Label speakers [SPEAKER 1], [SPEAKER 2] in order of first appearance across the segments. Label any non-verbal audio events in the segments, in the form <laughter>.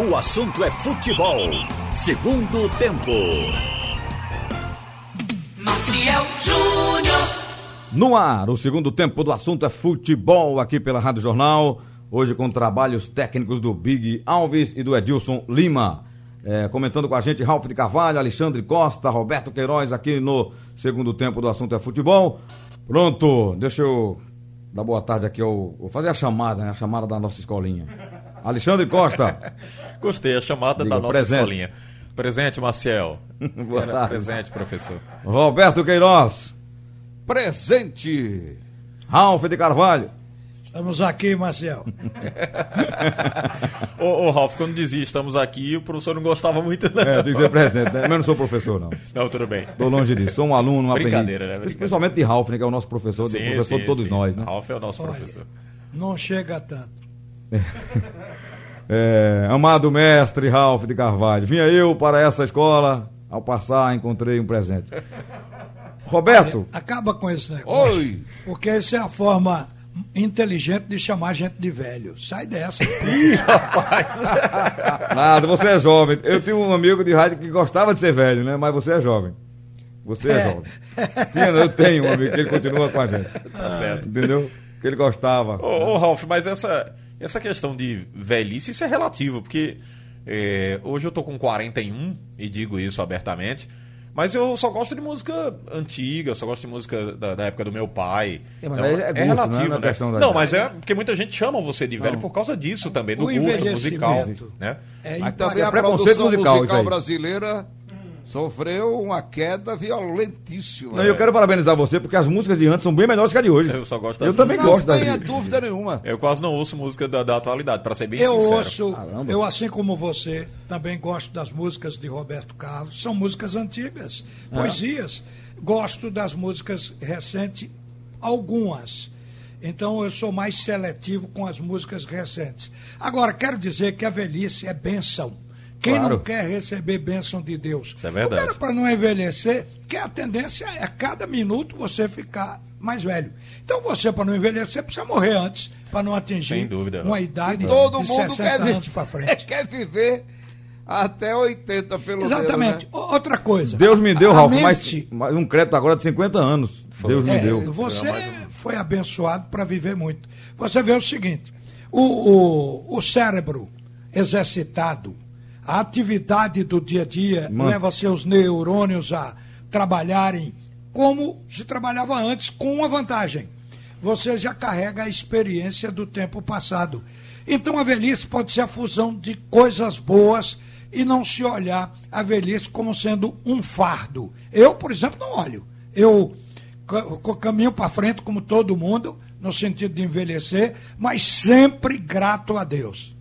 [SPEAKER 1] O assunto é futebol. Segundo tempo.
[SPEAKER 2] Maciel Júnior.
[SPEAKER 3] No ar, o segundo tempo do assunto é futebol aqui pela Rádio Jornal. Hoje com trabalhos técnicos do Big Alves e do Edilson Lima. É, comentando com a gente Ralf de Carvalho, Alexandre Costa, Roberto Queiroz aqui no segundo tempo do assunto é futebol. Pronto, deixa eu dar boa tarde aqui. Eu vou fazer a chamada, né? A chamada da nossa escolinha. Alexandre Costa. <laughs>
[SPEAKER 4] Gostei, a chamada
[SPEAKER 3] Diga,
[SPEAKER 4] da nossa
[SPEAKER 3] presente.
[SPEAKER 4] escolinha. Presente, Maciel. <laughs>
[SPEAKER 3] Boa
[SPEAKER 4] Era
[SPEAKER 3] tarde.
[SPEAKER 4] Presente, professor.
[SPEAKER 3] Roberto Queiroz.
[SPEAKER 5] Presente.
[SPEAKER 3] Ralf de Carvalho.
[SPEAKER 6] Estamos aqui, Marcel. <laughs>
[SPEAKER 4] ô, ô, Ralf, quando dizia estamos aqui, o professor não gostava muito, não.
[SPEAKER 3] É, tem que dizer presente, né? Mas eu não sou professor, não.
[SPEAKER 4] Não, tudo bem.
[SPEAKER 3] Estou longe disso. Sou um aluno, um
[SPEAKER 4] Brincadeira,
[SPEAKER 3] aprendiz.
[SPEAKER 4] né? Brincadeira.
[SPEAKER 3] Principalmente de Ralf, né? Que é o nosso professor, o professor de todos nós, né?
[SPEAKER 4] Ralf é o nosso
[SPEAKER 6] Olha.
[SPEAKER 4] professor.
[SPEAKER 6] Não chega tanto.
[SPEAKER 3] É, amado mestre Ralf de Carvalho, vinha eu para essa escola, ao passar encontrei um presente. Roberto,
[SPEAKER 6] Acaba com esse negócio.
[SPEAKER 5] Oi.
[SPEAKER 6] Porque essa é a forma inteligente de chamar gente de velho. Sai dessa. <laughs>
[SPEAKER 3] nada, você é jovem. Eu tinha um amigo de rádio que gostava de ser velho, né? Mas você é jovem. Você é,
[SPEAKER 6] É.
[SPEAKER 3] jovem. Tinha, eu tenho um amigo que ele continua com a gente.
[SPEAKER 4] Tá certo.
[SPEAKER 3] Entendeu? Que ele gostava.
[SPEAKER 4] Ô, ô, Ralf, mas essa, essa questão de velhice, isso é relativo, porque é, hoje eu tô com 41 e digo isso abertamente, mas eu só gosto de música antiga, só gosto de música da, da época do meu pai.
[SPEAKER 3] Sim, mas
[SPEAKER 4] Não,
[SPEAKER 3] aí é gosto,
[SPEAKER 4] relativo,
[SPEAKER 3] não é
[SPEAKER 4] né?
[SPEAKER 3] questão da
[SPEAKER 4] Não, mas é porque muita gente chama você de velho
[SPEAKER 3] Não.
[SPEAKER 4] por causa disso também, do
[SPEAKER 6] O
[SPEAKER 4] gosto musical, né?
[SPEAKER 6] É
[SPEAKER 5] Mas também
[SPEAKER 6] impagável.
[SPEAKER 5] a
[SPEAKER 3] preconceito
[SPEAKER 5] produção
[SPEAKER 3] musical,
[SPEAKER 5] musical, brasileira sofreu uma queda violentíssima.
[SPEAKER 3] Não, eu quero parabenizar você porque as músicas de antes são bem melhores que a de hoje.
[SPEAKER 4] Eu só gosto
[SPEAKER 3] Eu
[SPEAKER 4] das
[SPEAKER 3] também
[SPEAKER 5] Não
[SPEAKER 3] gosto das
[SPEAKER 5] tenha
[SPEAKER 3] de-
[SPEAKER 5] dúvida nenhuma.
[SPEAKER 4] Eu quase não ouço música da, da atualidade, para ser bem
[SPEAKER 6] Eu
[SPEAKER 4] sincero.
[SPEAKER 6] ouço,
[SPEAKER 3] Caramba.
[SPEAKER 6] eu assim como você, também gosto das músicas de Roberto Carlos. São músicas antigas, poesias. Gosto das músicas recentes, algumas. Então eu sou mais seletivo com as músicas recentes. Agora, quero dizer que a velhice é bênção. Quem
[SPEAKER 3] Claro.
[SPEAKER 6] não quer receber bênção de Deus?
[SPEAKER 4] Isso é verdade.
[SPEAKER 6] O cara, para não envelhecer, que a tendência é a cada minuto você ficar mais velho. Então você, para não envelhecer, precisa morrer antes, para não atingir
[SPEAKER 4] dúvida.
[SPEAKER 6] uma idade
[SPEAKER 5] Todo
[SPEAKER 6] de
[SPEAKER 5] mundo
[SPEAKER 6] 60
[SPEAKER 5] quer,
[SPEAKER 6] anos para frente. <laughs>
[SPEAKER 5] quer viver até 80, pelo
[SPEAKER 6] Exatamente.
[SPEAKER 5] menos.
[SPEAKER 6] O- Outra coisa.
[SPEAKER 3] Deus me deu,
[SPEAKER 6] a
[SPEAKER 3] Ralf,
[SPEAKER 6] mente-
[SPEAKER 3] mais, um crédito agora de 50 anos. Deus me
[SPEAKER 6] É,
[SPEAKER 3] deu.
[SPEAKER 6] Você
[SPEAKER 4] um.
[SPEAKER 6] foi abençoado para viver muito. Você vê o seguinte: o, o, o cérebro exercitado, a atividade do dia a dia
[SPEAKER 3] Mano.
[SPEAKER 6] leva seus neurônios a trabalharem como se trabalhava antes, com uma vantagem. Você já carrega a experiência do tempo passado. Então a velhice pode ser a fusão de coisas boas e não se olhar a velhice como sendo um fardo. Eu, por exemplo, não olho. Eu ca- ca- caminho para frente como todo mundo, no sentido de envelhecer, mas sempre grato a Deus.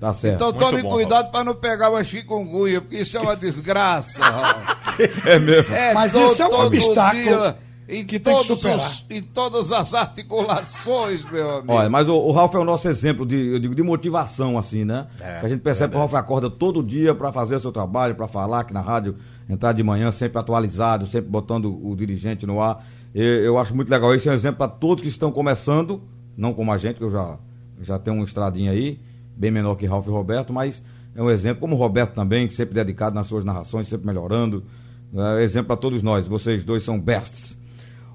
[SPEAKER 3] Tá certo.
[SPEAKER 5] Então
[SPEAKER 4] Muito
[SPEAKER 5] tome
[SPEAKER 4] bom,
[SPEAKER 5] cuidado para não pegar uma chikungunya, porque isso é uma desgraça. Ralf. <laughs>
[SPEAKER 3] É mesmo.
[SPEAKER 5] É
[SPEAKER 6] Mas
[SPEAKER 5] todo-
[SPEAKER 6] isso é um obstáculo
[SPEAKER 5] dia, em
[SPEAKER 6] que tem que superar.
[SPEAKER 5] os- em todas as articulações, meu amigo.
[SPEAKER 3] Olha, mas o, o Ralf é o nosso exemplo de, eu digo, de motivação, assim, né?
[SPEAKER 4] É,
[SPEAKER 3] que a gente percebe que o Ralf acorda todo dia para fazer o seu trabalho, para falar aqui na rádio, entrar de manhã sempre atualizado, sempre botando o dirigente no ar. E eu acho muito legal. Esse é um exemplo para todos que estão começando, não como a gente, que eu já, já tenho um estradinho aí, bem menor que Ralf e Roberto, mas é um exemplo, como o Roberto também, que sempre dedicado nas suas narrações, sempre melhorando. É exemplo para todos nós. Vocês dois são bests.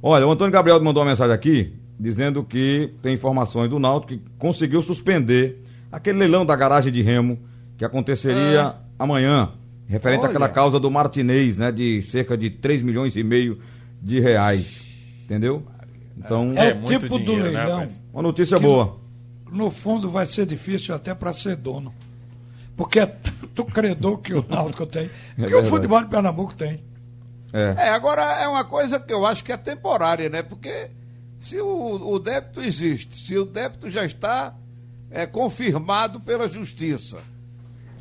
[SPEAKER 3] Olha, o Antônio Gabriel mandou uma mensagem aqui dizendo que tem informações do Náutico que conseguiu suspender aquele leilão da garagem de Remo que aconteceria amanhã, referente
[SPEAKER 5] Olha.
[SPEAKER 3] àquela causa do Martinez, né, de cerca de 3 milhões e meio de reais. Entendeu? Então,
[SPEAKER 6] É,
[SPEAKER 4] É
[SPEAKER 6] o
[SPEAKER 4] muito
[SPEAKER 6] tipo do
[SPEAKER 4] dinheiro, né,
[SPEAKER 6] leilão.
[SPEAKER 4] rapaz?
[SPEAKER 3] uma notícia
[SPEAKER 6] que
[SPEAKER 3] boa.
[SPEAKER 6] No fundo vai ser difícil até para ser dono. Porque é tanto credor que o Náutico tem, que o
[SPEAKER 3] verdade.
[SPEAKER 6] futebol de Pernambuco tem.
[SPEAKER 3] É.
[SPEAKER 5] É, agora é uma coisa que eu acho que é temporária, né? Porque se o, o débito existe, se o débito já está é, confirmado pela justiça,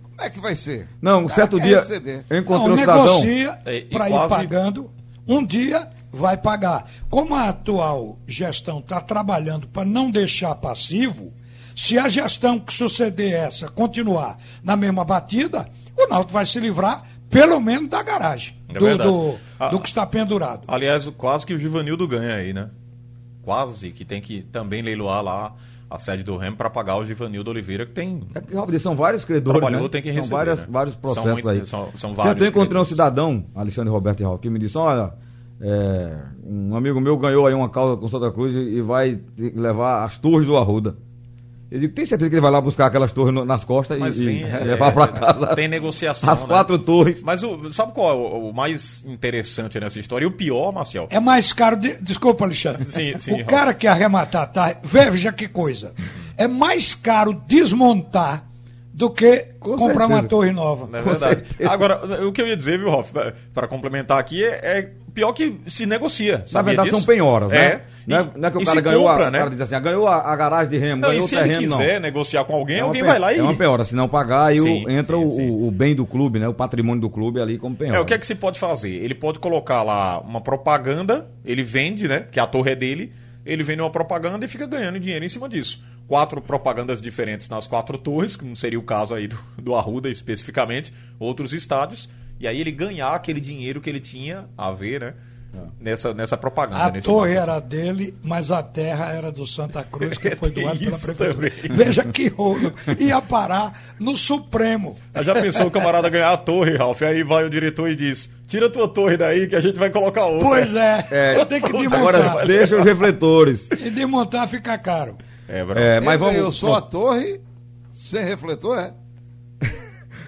[SPEAKER 5] como é que vai ser?
[SPEAKER 3] Não, um
[SPEAKER 5] O
[SPEAKER 3] certo dia
[SPEAKER 5] receber.
[SPEAKER 3] eu encontrei
[SPEAKER 6] Não,
[SPEAKER 3] um cidadão.
[SPEAKER 6] negocia
[SPEAKER 4] É,
[SPEAKER 6] para ir
[SPEAKER 4] quase-
[SPEAKER 6] pagando. Um dia vai pagar. Como a atual gestão está trabalhando para não deixar passivo, se a gestão que suceder essa continuar na mesma batida, o Náutico vai se livrar, pelo menos, da garagem.
[SPEAKER 4] É
[SPEAKER 6] do, do,
[SPEAKER 4] Ah,
[SPEAKER 6] do que está pendurado.
[SPEAKER 4] Aliás, quase que o Givanildo ganha aí, né? Quase que tem que também leiloar lá a sede do Remo para pagar o Givanildo Oliveira, que tem.
[SPEAKER 3] É são vários credores,
[SPEAKER 4] Trabalhou,
[SPEAKER 3] né?
[SPEAKER 4] tem que
[SPEAKER 3] são
[SPEAKER 4] receber,
[SPEAKER 3] várias,
[SPEAKER 4] né?
[SPEAKER 3] vários
[SPEAKER 4] São
[SPEAKER 3] processos
[SPEAKER 4] muito-
[SPEAKER 3] aí.
[SPEAKER 4] são- são
[SPEAKER 3] Certo,
[SPEAKER 4] vários
[SPEAKER 3] eu encontrei um cidadão, Alexandre Roberto e Ralf, que me disse, olha, é, um amigo meu ganhou aí uma causa com Santa Cruz e, e vai levar as torres do Arruda. Eu digo, tem certeza que ele vai lá buscar aquelas torres no- nas costas
[SPEAKER 4] Mas
[SPEAKER 3] e, e
[SPEAKER 4] vem, <laughs> é,
[SPEAKER 3] levar pra casa
[SPEAKER 4] Tem negociação.
[SPEAKER 3] as
[SPEAKER 4] né?
[SPEAKER 3] quatro torres.
[SPEAKER 4] Mas o, sabe qual é o, o mais interessante nessa história? E o pior, Marcel?
[SPEAKER 6] É mais caro. De... Desculpa, Alexandre.
[SPEAKER 4] Sim, sim,
[SPEAKER 6] o cara que arrematar, tá? Veja que coisa. É mais caro desmontar do que
[SPEAKER 3] Com
[SPEAKER 6] comprar uma
[SPEAKER 3] certeza.
[SPEAKER 6] torre nova.
[SPEAKER 4] É verdade. Agora, o que eu ia dizer, viu, Rolf, para complementar aqui, é, é pior que se negocia.
[SPEAKER 3] Na verdade,
[SPEAKER 4] disso?
[SPEAKER 3] são penhoras, né?
[SPEAKER 4] É.
[SPEAKER 3] Não, é, não é que o
[SPEAKER 4] e
[SPEAKER 3] cara ganhou,
[SPEAKER 4] compra,
[SPEAKER 3] a,
[SPEAKER 4] né?
[SPEAKER 3] o cara diz assim, ah, ganhou a, a garagem de remo,
[SPEAKER 4] Não,
[SPEAKER 3] ganhou o
[SPEAKER 4] se ele
[SPEAKER 3] terreno,
[SPEAKER 4] quiser
[SPEAKER 3] não.
[SPEAKER 4] negociar com alguém,
[SPEAKER 3] É
[SPEAKER 4] alguém vai lá e.
[SPEAKER 3] É uma penhora, se não pagar, aí o-
[SPEAKER 4] Sim,
[SPEAKER 3] entra
[SPEAKER 4] sim,
[SPEAKER 3] o,
[SPEAKER 4] sim.
[SPEAKER 3] o bem do clube, né? O patrimônio do clube ali como penhora.
[SPEAKER 4] É, o que é que se pode fazer? Ele pode colocar lá uma propaganda, ele vende, né? Que a torre é dele, ele vende uma propaganda e fica ganhando dinheiro em cima disso. Quatro propagandas diferentes nas quatro torres, que não seria o caso aí do, do Arruda especificamente, outros estádios, e aí ele ganhar aquele dinheiro que ele tinha a ver, né? Nessa, nessa propaganda.
[SPEAKER 6] A
[SPEAKER 4] nesse
[SPEAKER 6] torre
[SPEAKER 4] marketing.
[SPEAKER 6] era dele, mas a terra era do Santa Cruz, que <laughs> foi doado pela prefeitura.
[SPEAKER 4] também. <laughs>
[SPEAKER 6] Veja que rolo. Ia parar no Supremo.
[SPEAKER 4] Já pensou o camarada ganhar a torre, Ralf? Aí vai o diretor e diz: tira tua torre daí que a gente vai colocar outra.
[SPEAKER 6] Pois é,
[SPEAKER 3] É,
[SPEAKER 6] tem que
[SPEAKER 3] Agora,
[SPEAKER 6] desmontar. <laughs>
[SPEAKER 3] deixa os refletores.
[SPEAKER 6] E desmontar fica caro.
[SPEAKER 4] É.
[SPEAKER 3] É,
[SPEAKER 5] Mas
[SPEAKER 3] vamos.
[SPEAKER 5] Eu só a torre sem refletor, é?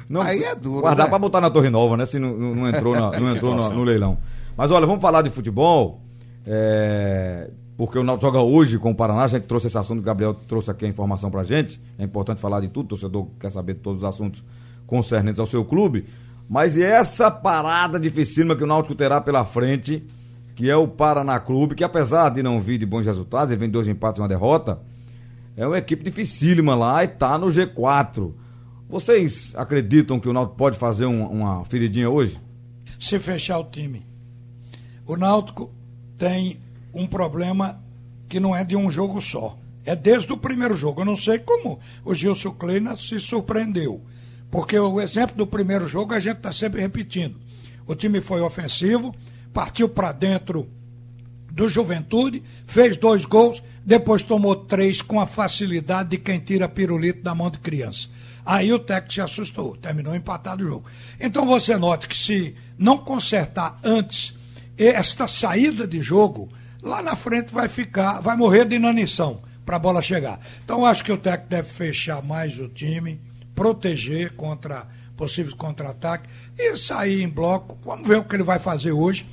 [SPEAKER 3] Não,
[SPEAKER 5] Aí é duro,
[SPEAKER 3] Guardar
[SPEAKER 5] né?
[SPEAKER 3] pra botar na Torre Nova, né? Se não, não- entrou, na- <laughs> não entrou
[SPEAKER 4] Situação.
[SPEAKER 3] no leilão. Mas olha, vamos falar de futebol. é, porque o Náutico joga hoje com o Paraná. A gente trouxe esse assunto, o Gabriel trouxe aqui a informação pra gente. É importante falar de tudo, o torcedor quer saber de todos os assuntos concernentes ao seu clube. Mas e essa parada dificílima que o Náutico terá pela frente, que é o Paraná Clube, que apesar de não vir de bons resultados, ele vem dois empates e uma derrota, é uma equipe dificílima lá e tá no G4. Vocês acreditam que o Náutico pode fazer um- uma feridinha hoje?
[SPEAKER 6] se fechar o time. O Náutico tem um problema que não é de um jogo só. É desde o primeiro jogo. Eu não sei como o Gilson Kleina se surpreendeu. Porque o exemplo do primeiro jogo a gente está sempre repetindo. O time foi ofensivo, partiu para dentro do Juventude, fez dois gols, depois tomou três com a facilidade de quem tira pirulito da mão de criança. Aí o técnico se assustou, terminou empatado o jogo. Então você note que se não consertar antes esta saída de jogo, lá na frente vai ficar, vai morrer de inanição para a bola chegar. Então acho que o técnico deve fechar mais o time, proteger contra possíveis contra-ataques e sair em bloco. Vamos ver o que ele vai fazer hoje.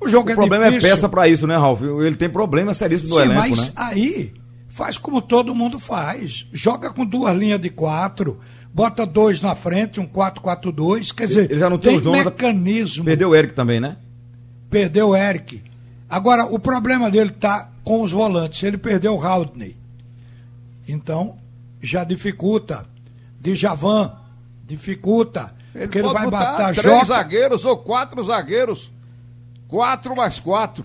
[SPEAKER 6] O jogo
[SPEAKER 3] O
[SPEAKER 6] é
[SPEAKER 3] problema é
[SPEAKER 6] difícil.
[SPEAKER 3] peça pra isso, né, Ralf? Ele tem problema seríssimo do
[SPEAKER 6] Sim,
[SPEAKER 3] elenco,
[SPEAKER 6] mas
[SPEAKER 3] né?
[SPEAKER 6] aí faz como todo mundo faz. Joga com duas linhas de quatro, bota dois na frente, um 4-4-2. Quer dizer,
[SPEAKER 3] Ele já não tem o Jonathan-
[SPEAKER 6] mecanismo.
[SPEAKER 3] Perdeu o Eric também, né?
[SPEAKER 6] Perdeu o Eric. Agora, o problema dele está com os volantes. Ele perdeu o Haldney. Então, já dificulta. Djavan, dificulta.
[SPEAKER 5] Ele
[SPEAKER 6] porque ele vai
[SPEAKER 5] botar
[SPEAKER 6] bater
[SPEAKER 5] três
[SPEAKER 6] Jota.
[SPEAKER 5] zagueiros ou quatro zagueiros. Quatro mais quatro.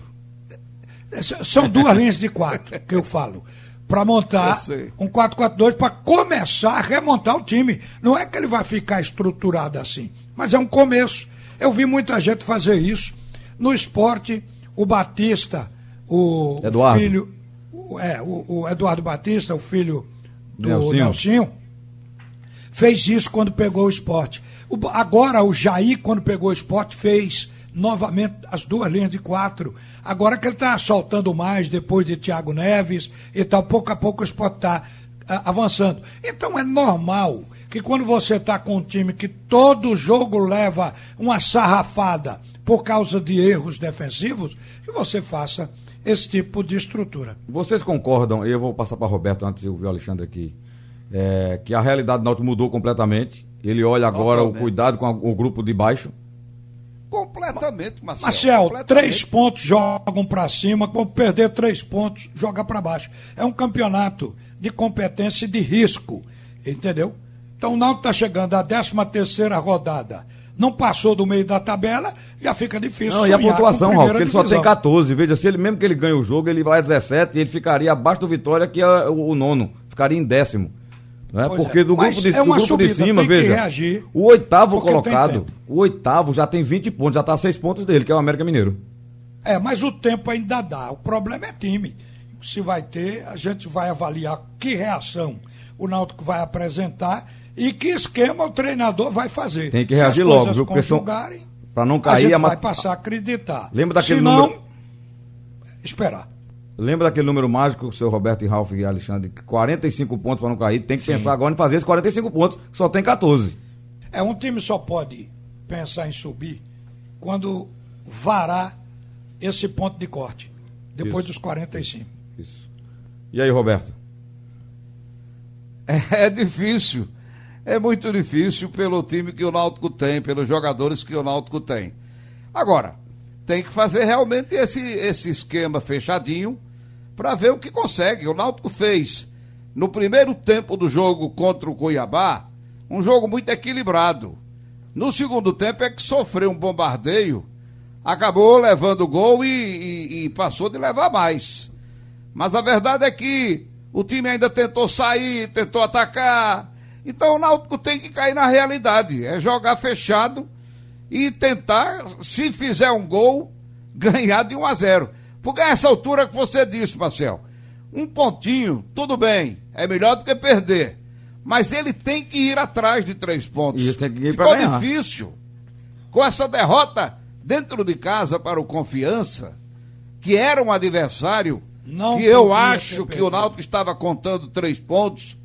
[SPEAKER 6] São duas linhas de quatro que eu falo. Para montar um 4-4-2 para começar a remontar o time. Não é que ele vai ficar estruturado assim, mas é um começo. Eu vi muita gente fazer isso. No esporte, o Batista, o
[SPEAKER 3] Eduardo.
[SPEAKER 6] filho. o- É, o, o Eduardo Batista, o filho do
[SPEAKER 3] Nelsinho.
[SPEAKER 6] Nelsinho, fez isso quando pegou o esporte. O- agora o Jair, quando pegou o esporte, fez novamente as duas linhas de quatro. Agora que ele está soltando mais depois de Thiago Neves e tal, pouco a pouco o esporte está avançando. Então é normal que quando você está com um time que todo jogo leva uma sarrafada por causa de erros defensivos, que você faça esse tipo de estrutura.
[SPEAKER 3] Vocês concordam, e eu vou passar para Roberto antes de ouvir o Alexandre aqui, é, que a realidade do Náutico mudou completamente. Ele olha agora o cuidado com a- o grupo de baixo.
[SPEAKER 5] Completamente, Marcelo.
[SPEAKER 6] Marcel,
[SPEAKER 5] completamente.
[SPEAKER 6] três pontos jogam para cima, quando perder três pontos, joga para baixo. É um campeonato de competência e de risco, entendeu? Então o Náutico está chegando à 13 terceira rodada. Não passou do meio da tabela, já fica difícil.
[SPEAKER 3] Não, e a pontuação,
[SPEAKER 6] com
[SPEAKER 3] Ralf,
[SPEAKER 6] primeira
[SPEAKER 3] que ele só tem
[SPEAKER 6] divisão.
[SPEAKER 3] 14. Veja, se ele mesmo que ele ganha o jogo, ele vai a 17 e ele ficaria abaixo do Vitória, que é o nono. Ficaria em décimo. Né?
[SPEAKER 6] Pois
[SPEAKER 3] Porque
[SPEAKER 6] é,
[SPEAKER 3] do grupo, de,
[SPEAKER 6] é
[SPEAKER 3] do grupo
[SPEAKER 6] subida,
[SPEAKER 3] de cima, veja,
[SPEAKER 6] reagir,
[SPEAKER 3] o oitavo colocado, o oitavo já tem 20 pontos, já está a 6 pontos dele, que é o América Mineiro.
[SPEAKER 6] É, mas o tempo ainda dá. O problema é time. se vai ter, a gente vai avaliar que reação o Náutico vai apresentar e que esquema o treinador vai fazer.
[SPEAKER 3] Tem que reagir logo, viu? Porque são- Pra não
[SPEAKER 6] a
[SPEAKER 3] cair
[SPEAKER 6] gente
[SPEAKER 3] a
[SPEAKER 6] vai passar a acreditar.
[SPEAKER 3] Lembra daquele
[SPEAKER 6] Se não,
[SPEAKER 3] número-
[SPEAKER 6] esperar.
[SPEAKER 3] Lembra daquele número mágico, o seu Roberto e Ralf e Alexandre, que 45 pontos para não cair, tem que pensar agora em fazer esses 45 pontos, que só tem 14.
[SPEAKER 6] É, um time só pode pensar em subir quando varar esse ponto de corte, depois
[SPEAKER 3] Isso.
[SPEAKER 6] dos 45.
[SPEAKER 3] Isso. E aí, Roberto?
[SPEAKER 5] É difícil. É muito difícil pelo time que o Náutico tem, pelos jogadores que o Náutico tem. Agora, tem que fazer realmente esse, esse esquema fechadinho para ver o que consegue. O Náutico fez no primeiro tempo do jogo contra o Cuiabá um jogo muito equilibrado. No segundo tempo é que sofreu um bombardeio, acabou levando o gol e, e- e passou de levar mais. Mas a verdade é que o time ainda tentou sair, tentou atacar. Então o Náutico tem que cair na realidade. É jogar fechado e tentar, se fizer um gol, <laughs> ganhar de 1 a 0. Porque a essa altura que você disse, Marcel, um pontinho, tudo bem, é melhor do que perder. Mas ele tem que ir atrás de três pontos.
[SPEAKER 3] Isso, tem que ir
[SPEAKER 5] Ficou
[SPEAKER 3] ganhar.
[SPEAKER 5] difícil. Com essa derrota dentro de casa para o Confiança, que era um adversário
[SPEAKER 6] Não
[SPEAKER 5] que eu acho que o Náutico estava contando três pontos.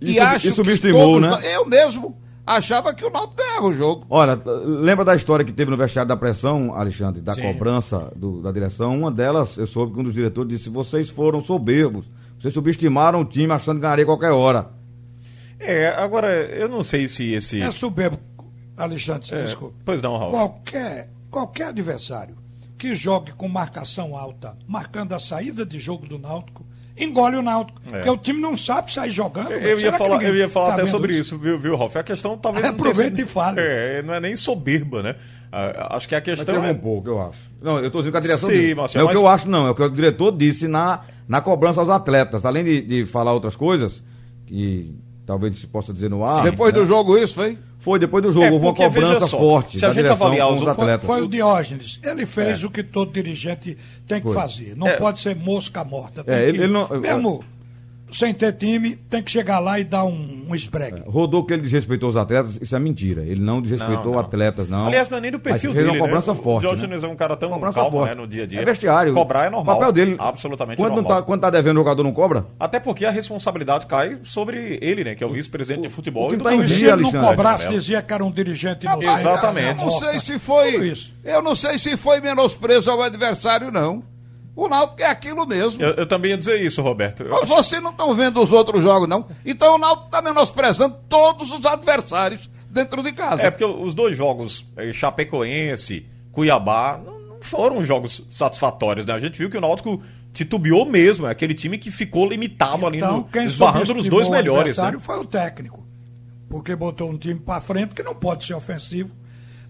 [SPEAKER 3] E
[SPEAKER 5] E, acho
[SPEAKER 3] e
[SPEAKER 5] que
[SPEAKER 3] subestimou,
[SPEAKER 5] todos-
[SPEAKER 3] né?
[SPEAKER 5] Eu mesmo achava que o Náutico ganhava o jogo.
[SPEAKER 3] Olha, lembra da história que teve no vestiário da pressão, Alexandre, da
[SPEAKER 6] Sim.
[SPEAKER 3] cobrança do- da direção? Uma delas, eu soube que um dos diretores disse: vocês foram soberbos, vocês subestimaram o time achando que ganharia qualquer hora.
[SPEAKER 4] É, agora, eu não sei se esse.
[SPEAKER 6] É soberbo, Alexandre,
[SPEAKER 4] É,
[SPEAKER 6] desculpe.
[SPEAKER 4] pois não, Ralf.
[SPEAKER 6] Qualquer, qualquer adversário que jogue com marcação alta, marcando a saída de jogo do Náutico, engole o Náutico.
[SPEAKER 4] É.
[SPEAKER 6] Porque o time não sabe sair jogando.
[SPEAKER 4] Eu,
[SPEAKER 6] mas
[SPEAKER 4] eu ia falar, eu ia falar
[SPEAKER 6] tá
[SPEAKER 4] até sobre isso, viu, viu, Ralf? A questão talvez tenha
[SPEAKER 6] Aproveita
[SPEAKER 4] sido-
[SPEAKER 6] e fale.
[SPEAKER 4] É, não é nem soberba, né? Ah, acho que a
[SPEAKER 3] Mas
[SPEAKER 4] questão
[SPEAKER 3] teve
[SPEAKER 4] é.
[SPEAKER 3] um pouco, eu acho. Não, eu tô dizendo que a direção.
[SPEAKER 4] Sim. Marcelo,
[SPEAKER 3] não é o que
[SPEAKER 4] mas-
[SPEAKER 3] eu acho, não. É o que o diretor disse na, na cobrança aos atletas. Além de, de falar outras coisas, que talvez se possa dizer no ar.
[SPEAKER 5] Depois
[SPEAKER 3] né?
[SPEAKER 5] do jogo, isso, foi?
[SPEAKER 3] Foi depois do jogo,
[SPEAKER 4] É,
[SPEAKER 3] houve uma cobrança
[SPEAKER 4] só,
[SPEAKER 3] forte
[SPEAKER 4] se a gente
[SPEAKER 3] direção
[SPEAKER 4] avaliar
[SPEAKER 3] com
[SPEAKER 4] os outros-
[SPEAKER 6] Foi,
[SPEAKER 3] atletas.
[SPEAKER 6] foi o Diógenes. Ele fez
[SPEAKER 4] É.
[SPEAKER 6] o que todo dirigente tem que
[SPEAKER 3] Foi.
[SPEAKER 6] fazer. Não
[SPEAKER 4] É.
[SPEAKER 6] pode ser mosca morta.
[SPEAKER 3] É,
[SPEAKER 6] que-
[SPEAKER 3] ele- ele não-
[SPEAKER 6] Mesmo sem ter time, tem que chegar lá e dar um, um esbregue.
[SPEAKER 3] Rodou que ele desrespeitou os atletas, isso é mentira. Ele não desrespeitou
[SPEAKER 4] Não, não.
[SPEAKER 3] atletas, não.
[SPEAKER 4] Aliás, não é nem do
[SPEAKER 3] Mas
[SPEAKER 4] perfil
[SPEAKER 3] fez
[SPEAKER 4] dele,
[SPEAKER 3] uma cobrança
[SPEAKER 4] né?
[SPEAKER 3] forte.
[SPEAKER 4] O
[SPEAKER 3] né?
[SPEAKER 4] Diógenes é um cara tão
[SPEAKER 3] Cobrança
[SPEAKER 4] calmo,
[SPEAKER 3] forte.
[SPEAKER 4] né, no dia a dia.
[SPEAKER 3] É vestiário.
[SPEAKER 4] Cobrar é normal.
[SPEAKER 3] O papel dele.
[SPEAKER 4] Absolutamente
[SPEAKER 3] quando
[SPEAKER 4] normal.
[SPEAKER 3] Não tá, quando tá devendo, o jogador não cobra?
[SPEAKER 4] Até porque a responsabilidade cai sobre ele, né? Que é o vice-presidente de futebol.
[SPEAKER 3] o time
[SPEAKER 4] e do
[SPEAKER 3] tá em
[SPEAKER 6] Mas se não cobrasse, dizia que era um dirigente inocente.
[SPEAKER 4] Exatamente.
[SPEAKER 5] Eu não sei se foi. Eu não sei se foi menosprezo ao adversário, não. O Náutico é aquilo mesmo.
[SPEAKER 4] Eu, eu também ia dizer isso, Roberto. Eu
[SPEAKER 5] Mas
[SPEAKER 4] acho-
[SPEAKER 5] vocês não estão vendo os outros jogos, não. Então o Náutico está menosprezando todos os adversários dentro de casa.
[SPEAKER 4] É porque os dois jogos, eh, Chapecoense, Cuiabá, não, não foram jogos satisfatórios, né? A gente viu que o Náutico titubeou mesmo, é aquele time que ficou limitado ali
[SPEAKER 6] Então,
[SPEAKER 4] no,
[SPEAKER 6] quem
[SPEAKER 4] esbarrando nos dois
[SPEAKER 6] o
[SPEAKER 4] melhores. Né?
[SPEAKER 6] adversário foi o técnico. Porque botou um time para frente que não pode ser ofensivo,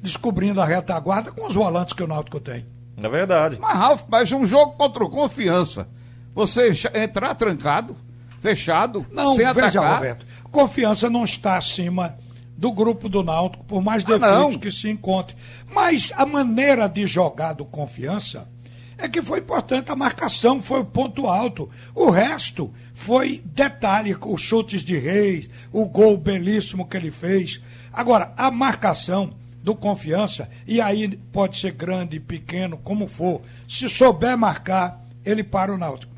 [SPEAKER 6] descobrindo a retaguarda com os volantes que o Náutico tem.
[SPEAKER 4] É verdade.
[SPEAKER 5] Mas, Ralf, mas um jogo contra o Confiança, você entrar trancado, fechado,
[SPEAKER 6] Não,
[SPEAKER 5] sem
[SPEAKER 6] veja,
[SPEAKER 5] atacar.
[SPEAKER 6] Roberto, confiança não está acima do grupo do Náutico, por mais
[SPEAKER 5] Ah,
[SPEAKER 6] defeitos
[SPEAKER 5] não.
[SPEAKER 6] que se encontre. Mas a maneira de jogar do confiança é que foi importante. A marcação foi o ponto alto. O resto foi detalhe, os chutes de reis, o gol belíssimo que ele fez. Agora, a marcação do confiança, e aí pode ser grande, pequeno, como for, se souber marcar, ele para o Náutico.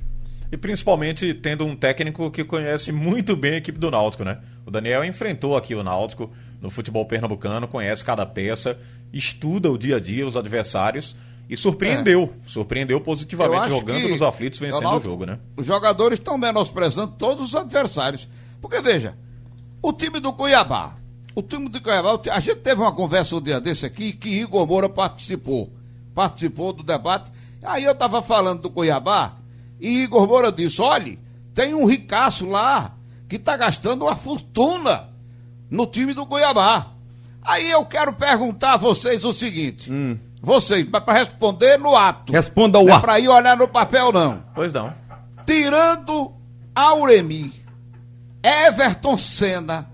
[SPEAKER 4] E principalmente tendo um técnico que conhece muito bem a equipe do Náutico, né? O Daniel enfrentou aqui o Náutico no futebol pernambucano, conhece cada peça, estuda o dia a dia, os adversários e surpreendeu. Surpreendeu
[SPEAKER 5] Eu
[SPEAKER 4] positivamente jogando nos aflitos, vencendo o jogo, né?
[SPEAKER 5] Os jogadores estão menosprezando todos os adversários. Porque, veja, o time do Cuiabá, o time do Cuiabá, o ti- a gente teve uma conversa um dia desse aqui que Igor Moura participou. Participou do debate. Aí eu estava falando do Cuiabá e Igor Moura disse: olhe, tem um ricaço lá que está gastando uma fortuna no time do Cuiabá. Aí eu quero perguntar a vocês o seguinte: vocês, para responder no ato.
[SPEAKER 3] Responda ao
[SPEAKER 5] Não é
[SPEAKER 3] ar.
[SPEAKER 5] para ir olhar no papel, não.
[SPEAKER 4] Pois não.
[SPEAKER 5] Tirando Auremi, Everton Senna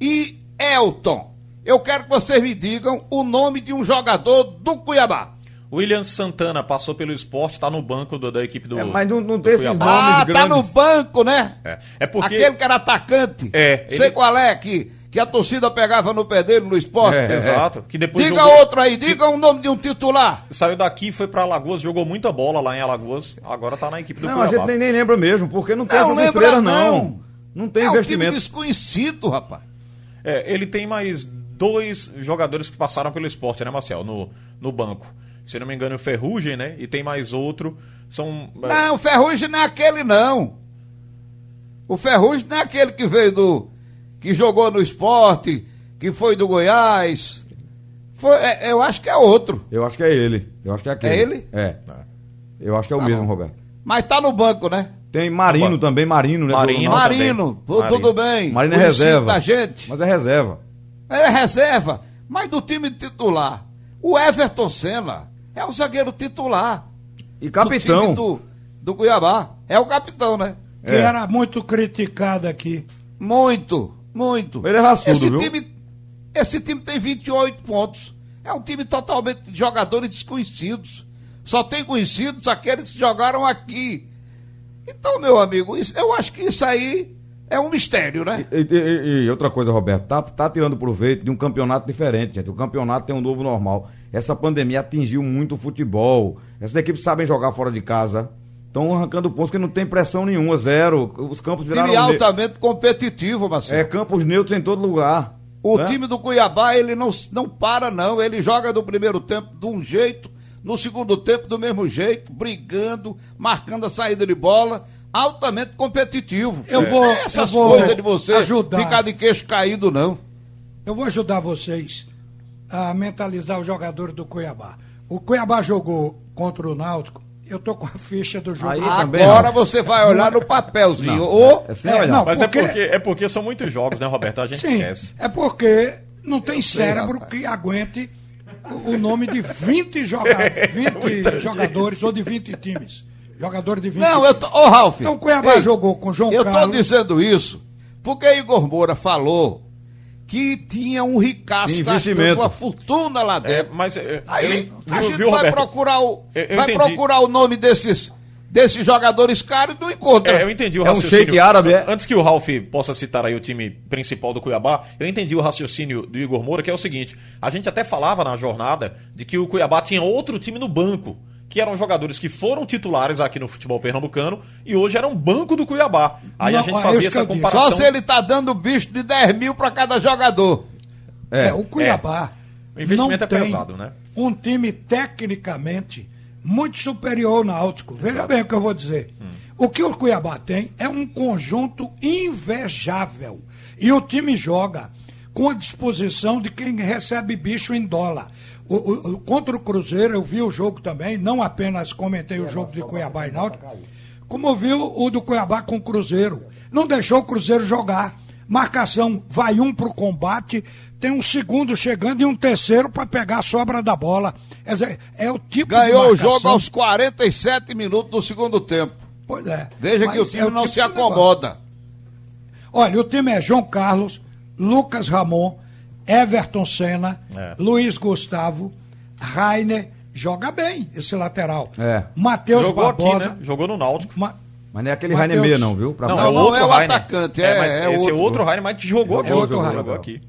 [SPEAKER 5] e Elton, eu quero que vocês me digam o nome de um jogador do Cuiabá.
[SPEAKER 4] William Santana passou pelo esporte, tá no banco do- da equipe do.
[SPEAKER 3] É, mas não, não
[SPEAKER 4] do
[SPEAKER 3] tem esses
[SPEAKER 4] Cuiabá.
[SPEAKER 3] nomes
[SPEAKER 5] Ah, tá
[SPEAKER 3] grandes.
[SPEAKER 5] no banco, né?
[SPEAKER 4] É, é porque.
[SPEAKER 5] Aquele que era atacante.
[SPEAKER 4] É,
[SPEAKER 5] Sei
[SPEAKER 4] ele-
[SPEAKER 5] qual é, que, que a torcida pegava no pé dele no esporte.
[SPEAKER 3] É.
[SPEAKER 4] Exato. Que depois
[SPEAKER 5] Diga
[SPEAKER 4] jogou-
[SPEAKER 5] outro aí, diga o nome de um titular.
[SPEAKER 4] Saiu daqui, foi pra Alagoas, jogou muita bola lá em Alagoas, agora tá na equipe do
[SPEAKER 3] Não, a
[SPEAKER 4] Cuiabá.
[SPEAKER 3] gente nem, nem lembra mesmo, porque não tem
[SPEAKER 5] Não
[SPEAKER 3] essas
[SPEAKER 5] lembra,
[SPEAKER 3] estrelas, não.
[SPEAKER 5] não.
[SPEAKER 3] Não tem
[SPEAKER 5] é um time
[SPEAKER 3] investimento.
[SPEAKER 5] desconhecido, rapaz.
[SPEAKER 4] É, ele tem mais dois jogadores que passaram pelo esporte, né, Marcel? No, no banco. Se não me engano, o Ferrugem, né? E tem mais outro. São. é,
[SPEAKER 5] Não, o Ferrugem não é aquele, não. O Ferrugem não é aquele que veio do. que jogou no esporte, que foi do Goiás. Foi, é, eu acho que é outro.
[SPEAKER 3] Eu acho que é ele. Eu acho que é aquele.
[SPEAKER 5] É ele?
[SPEAKER 3] É. Eu acho que é o
[SPEAKER 5] Tá
[SPEAKER 3] mesmo,
[SPEAKER 5] bom.
[SPEAKER 3] Roberto.
[SPEAKER 5] Mas tá no banco, né?
[SPEAKER 3] Tem Marino também, Marino, né?
[SPEAKER 4] Marino.
[SPEAKER 3] do-
[SPEAKER 5] Marino, tu- tudo bem.
[SPEAKER 3] Marino é reserva.
[SPEAKER 5] da gente.
[SPEAKER 3] Mas é reserva.
[SPEAKER 5] É reserva. Mas do time titular. O Everton Senna é o zagueiro titular.
[SPEAKER 3] E
[SPEAKER 5] Do
[SPEAKER 3] capitão.
[SPEAKER 5] time do, do Cuiabá. É o capitão, né?
[SPEAKER 6] Que
[SPEAKER 3] É.
[SPEAKER 6] era muito criticado aqui.
[SPEAKER 5] Muito, muito.
[SPEAKER 3] Ele é raçudo,
[SPEAKER 5] esse
[SPEAKER 3] viu?
[SPEAKER 5] Time, esse time tem 28 pontos. É um time totalmente de jogadores desconhecidos. Só tem conhecidos aqueles que jogaram aqui. Então, meu amigo, isso- eu acho que isso aí é um mistério, né?
[SPEAKER 3] E, e- e outra coisa, Roberto, tá, tá tirando proveito de um campeonato diferente, gente. O campeonato tem um novo normal. Essa pandemia atingiu muito o futebol. Essas equipes sabem jogar fora de casa. Estão arrancando pontos que não tem pressão nenhuma, zero. Os campos viraram.
[SPEAKER 5] Time
[SPEAKER 3] ne-
[SPEAKER 5] altamente competitivo, Marcelo.
[SPEAKER 3] É, campos neutros em todo lugar.
[SPEAKER 5] O
[SPEAKER 3] né?
[SPEAKER 5] time do Cuiabá, ele não, não para, não. Ele joga no primeiro tempo de um jeito, no segundo tempo do mesmo jeito, brigando, marcando a saída de bola. Altamente competitivo.
[SPEAKER 6] Eu
[SPEAKER 5] Não
[SPEAKER 6] vou-
[SPEAKER 5] tem essas
[SPEAKER 6] eu vou
[SPEAKER 5] coisas de você
[SPEAKER 6] ajudar.
[SPEAKER 5] ficar de queixo caído, não.
[SPEAKER 6] Eu vou ajudar vocês a mentalizar os jogadores do Cuiabá. O Cuiabá jogou contra o Náutico. Eu tô com a ficha do jogo.
[SPEAKER 3] Aí
[SPEAKER 5] Agora você vai olhar no papelzinho.
[SPEAKER 3] Não,
[SPEAKER 5] Ou
[SPEAKER 3] É sem
[SPEAKER 6] É,
[SPEAKER 3] olhar.
[SPEAKER 6] não,
[SPEAKER 4] Mas
[SPEAKER 6] porque-
[SPEAKER 4] é, porque, é porque são muitos jogos, né, Roberto? A gente
[SPEAKER 6] Sim,
[SPEAKER 4] esquece.
[SPEAKER 6] é porque não tem cérebro
[SPEAKER 5] rapaz.
[SPEAKER 6] que aguente o, nome de 20, joga <laughs> 20 jogadores ou de 20 times. Jogador de 20
[SPEAKER 5] Não, eu tô. Ô, Ralf.
[SPEAKER 6] Então o Cuiabá
[SPEAKER 5] ei,
[SPEAKER 6] jogou com João
[SPEAKER 5] Eu tô
[SPEAKER 6] Carlos.
[SPEAKER 5] dizendo isso porque Igor Moura falou que tinha um ricaço gastando
[SPEAKER 3] investimento.
[SPEAKER 5] uma fortuna lá
[SPEAKER 4] É,
[SPEAKER 5] dentro.
[SPEAKER 4] mas. é,
[SPEAKER 5] Aí
[SPEAKER 4] eu-
[SPEAKER 5] a
[SPEAKER 4] viu-
[SPEAKER 5] gente
[SPEAKER 4] viu,
[SPEAKER 5] vai
[SPEAKER 4] Roberto?
[SPEAKER 5] procurar o
[SPEAKER 4] Eu- eu
[SPEAKER 5] vai
[SPEAKER 4] entendi.
[SPEAKER 5] procurar o nome desses desses jogadores caros e não encontra.
[SPEAKER 4] É, eu entendi o
[SPEAKER 3] É um
[SPEAKER 4] raciocínio.
[SPEAKER 3] shake árabe, é?
[SPEAKER 4] Antes que o Ralf possa citar aí o time principal do Cuiabá, eu entendi o raciocínio do Igor Moura, que é o seguinte: a gente até falava na jornada de que o Cuiabá tinha outro time no banco, que eram jogadores que foram titulares aqui no futebol pernambucano e hoje eram banco do Cuiabá. Aí
[SPEAKER 6] Não,
[SPEAKER 4] a gente
[SPEAKER 6] é
[SPEAKER 4] fazia
[SPEAKER 6] que
[SPEAKER 4] essa comparação.
[SPEAKER 5] Só se ele tá dando bicho de 10 mil para cada jogador.
[SPEAKER 6] É, o Cuiabá.
[SPEAKER 4] O investimento
[SPEAKER 6] não
[SPEAKER 4] é
[SPEAKER 6] tem
[SPEAKER 4] pesado, né?
[SPEAKER 6] Um time tecnicamente muito superior ao Náutico. Veja bem o que eu vou dizer. O que o Cuiabá tem é um conjunto invejável. E o time joga com a disposição de quem recebe bicho em dólar. O- o- contra o Cruzeiro, eu vi o jogo também, não apenas comentei o jogo de Cuiabá e Náutico, como eu vi o do Cuiabá com o Cruzeiro. Não deixou o Cruzeiro jogar. Marcação, vai um pro combate, tem um segundo chegando e um terceiro para pegar a sobra da bola. Dizer, é o tipo de
[SPEAKER 5] Ganhou o jogo aos 47 minutos do segundo tempo.
[SPEAKER 6] Pois é.
[SPEAKER 5] Veja que o
[SPEAKER 6] é
[SPEAKER 5] time não
[SPEAKER 6] tipo
[SPEAKER 5] se acomoda.
[SPEAKER 6] Olha, o time é João Carlos, Lucas Ramon, Everton Senna,
[SPEAKER 4] É.
[SPEAKER 6] Luiz Gustavo, Rainer, joga bem esse lateral.
[SPEAKER 3] É.
[SPEAKER 6] Matheus
[SPEAKER 4] Jogou aqui,
[SPEAKER 6] Barbosa.
[SPEAKER 4] né? Jogou no Náutico.
[SPEAKER 6] Ma-
[SPEAKER 3] Mas não é aquele
[SPEAKER 6] Mateus-
[SPEAKER 3] Rainer Meia, não, viu? Pra
[SPEAKER 4] Não,
[SPEAKER 5] não,
[SPEAKER 4] é outro
[SPEAKER 5] é o
[SPEAKER 4] Rainer.
[SPEAKER 5] atacante, é-
[SPEAKER 4] mas
[SPEAKER 5] é
[SPEAKER 4] esse
[SPEAKER 5] outro.
[SPEAKER 4] é outro Rainer, mas jogou aqui.
[SPEAKER 6] É outro Rainer.
[SPEAKER 4] jogou aqui.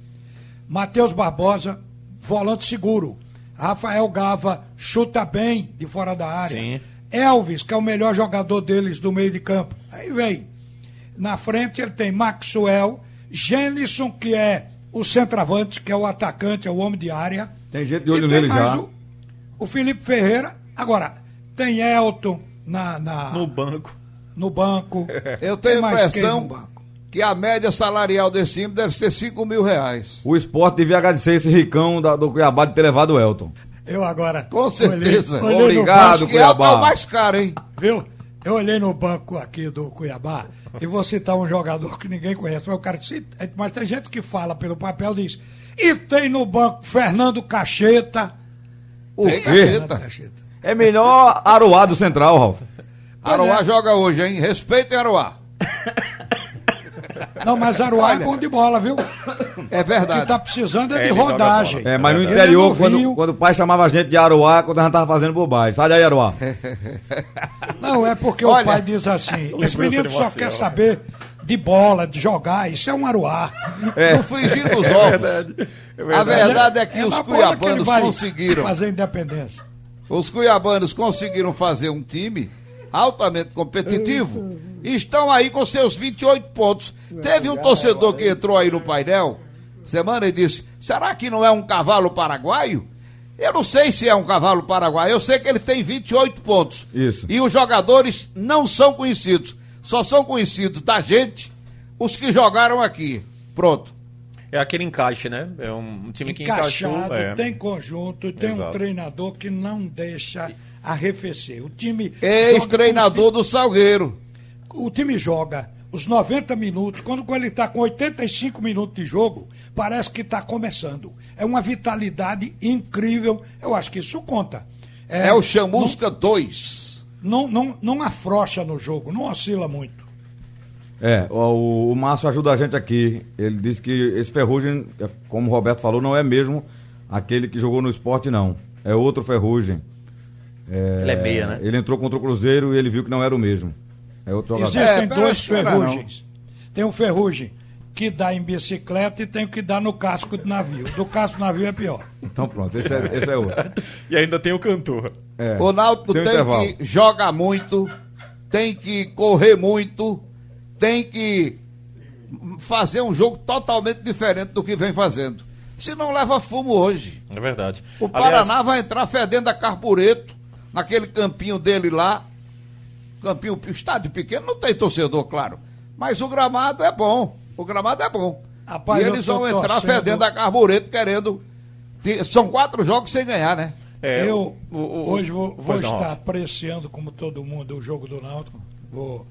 [SPEAKER 6] Matheus Barbosa, volante seguro. Rafael Gava chuta bem de fora da área.
[SPEAKER 4] Sim.
[SPEAKER 6] Elvis, que é o melhor jogador deles do meio de campo. Aí vem. Na frente ele tem Maxwell, Genison, que é o centroavante, que é o atacante, é o homem de área.
[SPEAKER 3] Tem gente de olho nele já.
[SPEAKER 6] O, o Felipe Ferreira. Agora, tem Elton na, na-
[SPEAKER 4] No banco.
[SPEAKER 6] No banco.
[SPEAKER 5] Eu tenho a impressão
[SPEAKER 6] banco?
[SPEAKER 5] que a média salarial desse time deve ser 5 mil reais.
[SPEAKER 3] O esporte devia agradecer esse ricão da- do Cuiabá de ter levado o Elton.
[SPEAKER 6] Eu agora.
[SPEAKER 5] Com certeza.
[SPEAKER 6] Olhei, olhei
[SPEAKER 3] Obrigado.
[SPEAKER 5] Acho que é o
[SPEAKER 3] Cuiabá.
[SPEAKER 5] mais caro, hein?
[SPEAKER 6] banco, viu? Eu olhei no banco aqui do Cuiabá e vou citar um jogador que ninguém conhece. Mas, o cara, cita- mas tem gente que fala pelo papel diz. E tem no banco Fernando Cacheta.
[SPEAKER 3] O
[SPEAKER 5] Tem
[SPEAKER 3] quê?
[SPEAKER 5] Cacheta.
[SPEAKER 3] É melhor Aruá do Central, Ralf.
[SPEAKER 5] Aruá joga hoje, hein? Respeitem Aruá.
[SPEAKER 6] Não, mas Aruá é bom de bola, viu?
[SPEAKER 5] É
[SPEAKER 6] O que
[SPEAKER 5] verdade.
[SPEAKER 6] tá precisando é,
[SPEAKER 4] É,
[SPEAKER 6] de rodagem.
[SPEAKER 3] É, mas no interior,
[SPEAKER 6] é novinho.
[SPEAKER 3] quando, quando o pai chamava a gente de Aruá, quando a gente tava fazendo bobagem. Sai daí, Aruá. <laughs>
[SPEAKER 6] Não, é porque
[SPEAKER 5] Olha-
[SPEAKER 6] o pai diz assim: esse menino só quer saber de bola, de jogar, isso é um Aruá.
[SPEAKER 5] No frigir dos ovos. A verdade é que
[SPEAKER 6] É
[SPEAKER 5] os
[SPEAKER 6] na bola que ele
[SPEAKER 5] cuiabanos
[SPEAKER 6] vai
[SPEAKER 5] conseguiram.
[SPEAKER 6] Fazer independência.
[SPEAKER 5] Os cuiabanos conseguiram fazer um time altamente competitivo e estão aí com seus 28 pontos. Teve um torcedor que entrou aí no painel semana e disse: será que não é um cavalo paraguaio? Eu não sei se é um cavalo paraguaio, eu sei que ele tem 28 pontos.
[SPEAKER 3] Isso.
[SPEAKER 5] E os jogadores não são conhecidos, só são conhecidos da gente os que jogaram aqui. Pronto.
[SPEAKER 4] É aquele encaixe, né? É um time que
[SPEAKER 6] Encaixado,
[SPEAKER 4] encaixou. é.
[SPEAKER 6] tem conjunto, tem um
[SPEAKER 4] Exato.
[SPEAKER 6] treinador que não deixa arrefecer. O time.
[SPEAKER 5] Ex-treinador do Salgueiro.
[SPEAKER 6] O time joga os 90 minutos, quando ele está com 85 minutos de jogo, parece que está começando. É uma vitalidade incrível. Eu acho que isso conta.
[SPEAKER 5] É, o Chamusca 2.
[SPEAKER 6] Não, não, não afrouxa no jogo, não oscila muito.
[SPEAKER 3] É, o, o Márcio ajuda a gente aqui. Ele disse que esse Ferrugem, como o Roberto falou, não é mesmo aquele que jogou no esporte, não. É outro Ferrugem. É,
[SPEAKER 4] Ele é meia, né?
[SPEAKER 3] Ele entrou contra o Cruzeiro e ele viu que não era o mesmo. É outro jogador.
[SPEAKER 6] Existem
[SPEAKER 5] É,
[SPEAKER 6] dois
[SPEAKER 5] que não
[SPEAKER 6] ferrugens. Tem um ferrugem que dá em bicicleta e tem o que dá no casco do navio. Do casco do navio é pior.
[SPEAKER 3] Então pronto, esse é, esse é outro. <laughs>
[SPEAKER 4] E ainda tem o cantor.
[SPEAKER 3] É.
[SPEAKER 5] O Náutico
[SPEAKER 3] Tem
[SPEAKER 5] tem,
[SPEAKER 3] um
[SPEAKER 5] que jogar muito, tem que correr muito, tem que fazer um jogo totalmente diferente do que vem fazendo. Se não leva fumo hoje.
[SPEAKER 4] É verdade.
[SPEAKER 5] O
[SPEAKER 4] Aliás,
[SPEAKER 5] Paraná vai entrar fedendo a carbureto naquele campinho dele lá. Campinho, estádio pequeno, não tem torcedor, claro. Mas o gramado é bom. O gramado é bom.
[SPEAKER 6] Rapaz,
[SPEAKER 5] e eles vão entrar
[SPEAKER 6] torcendo.
[SPEAKER 5] fedendo a carbureto, querendo. São quatro jogos sem ganhar, né?
[SPEAKER 4] é,
[SPEAKER 6] eu
[SPEAKER 4] o- o-
[SPEAKER 6] hoje vou, vou
[SPEAKER 4] não,
[SPEAKER 6] estar
[SPEAKER 4] Rafa.
[SPEAKER 6] apreciando, como todo mundo, o jogo do Náutico. Vou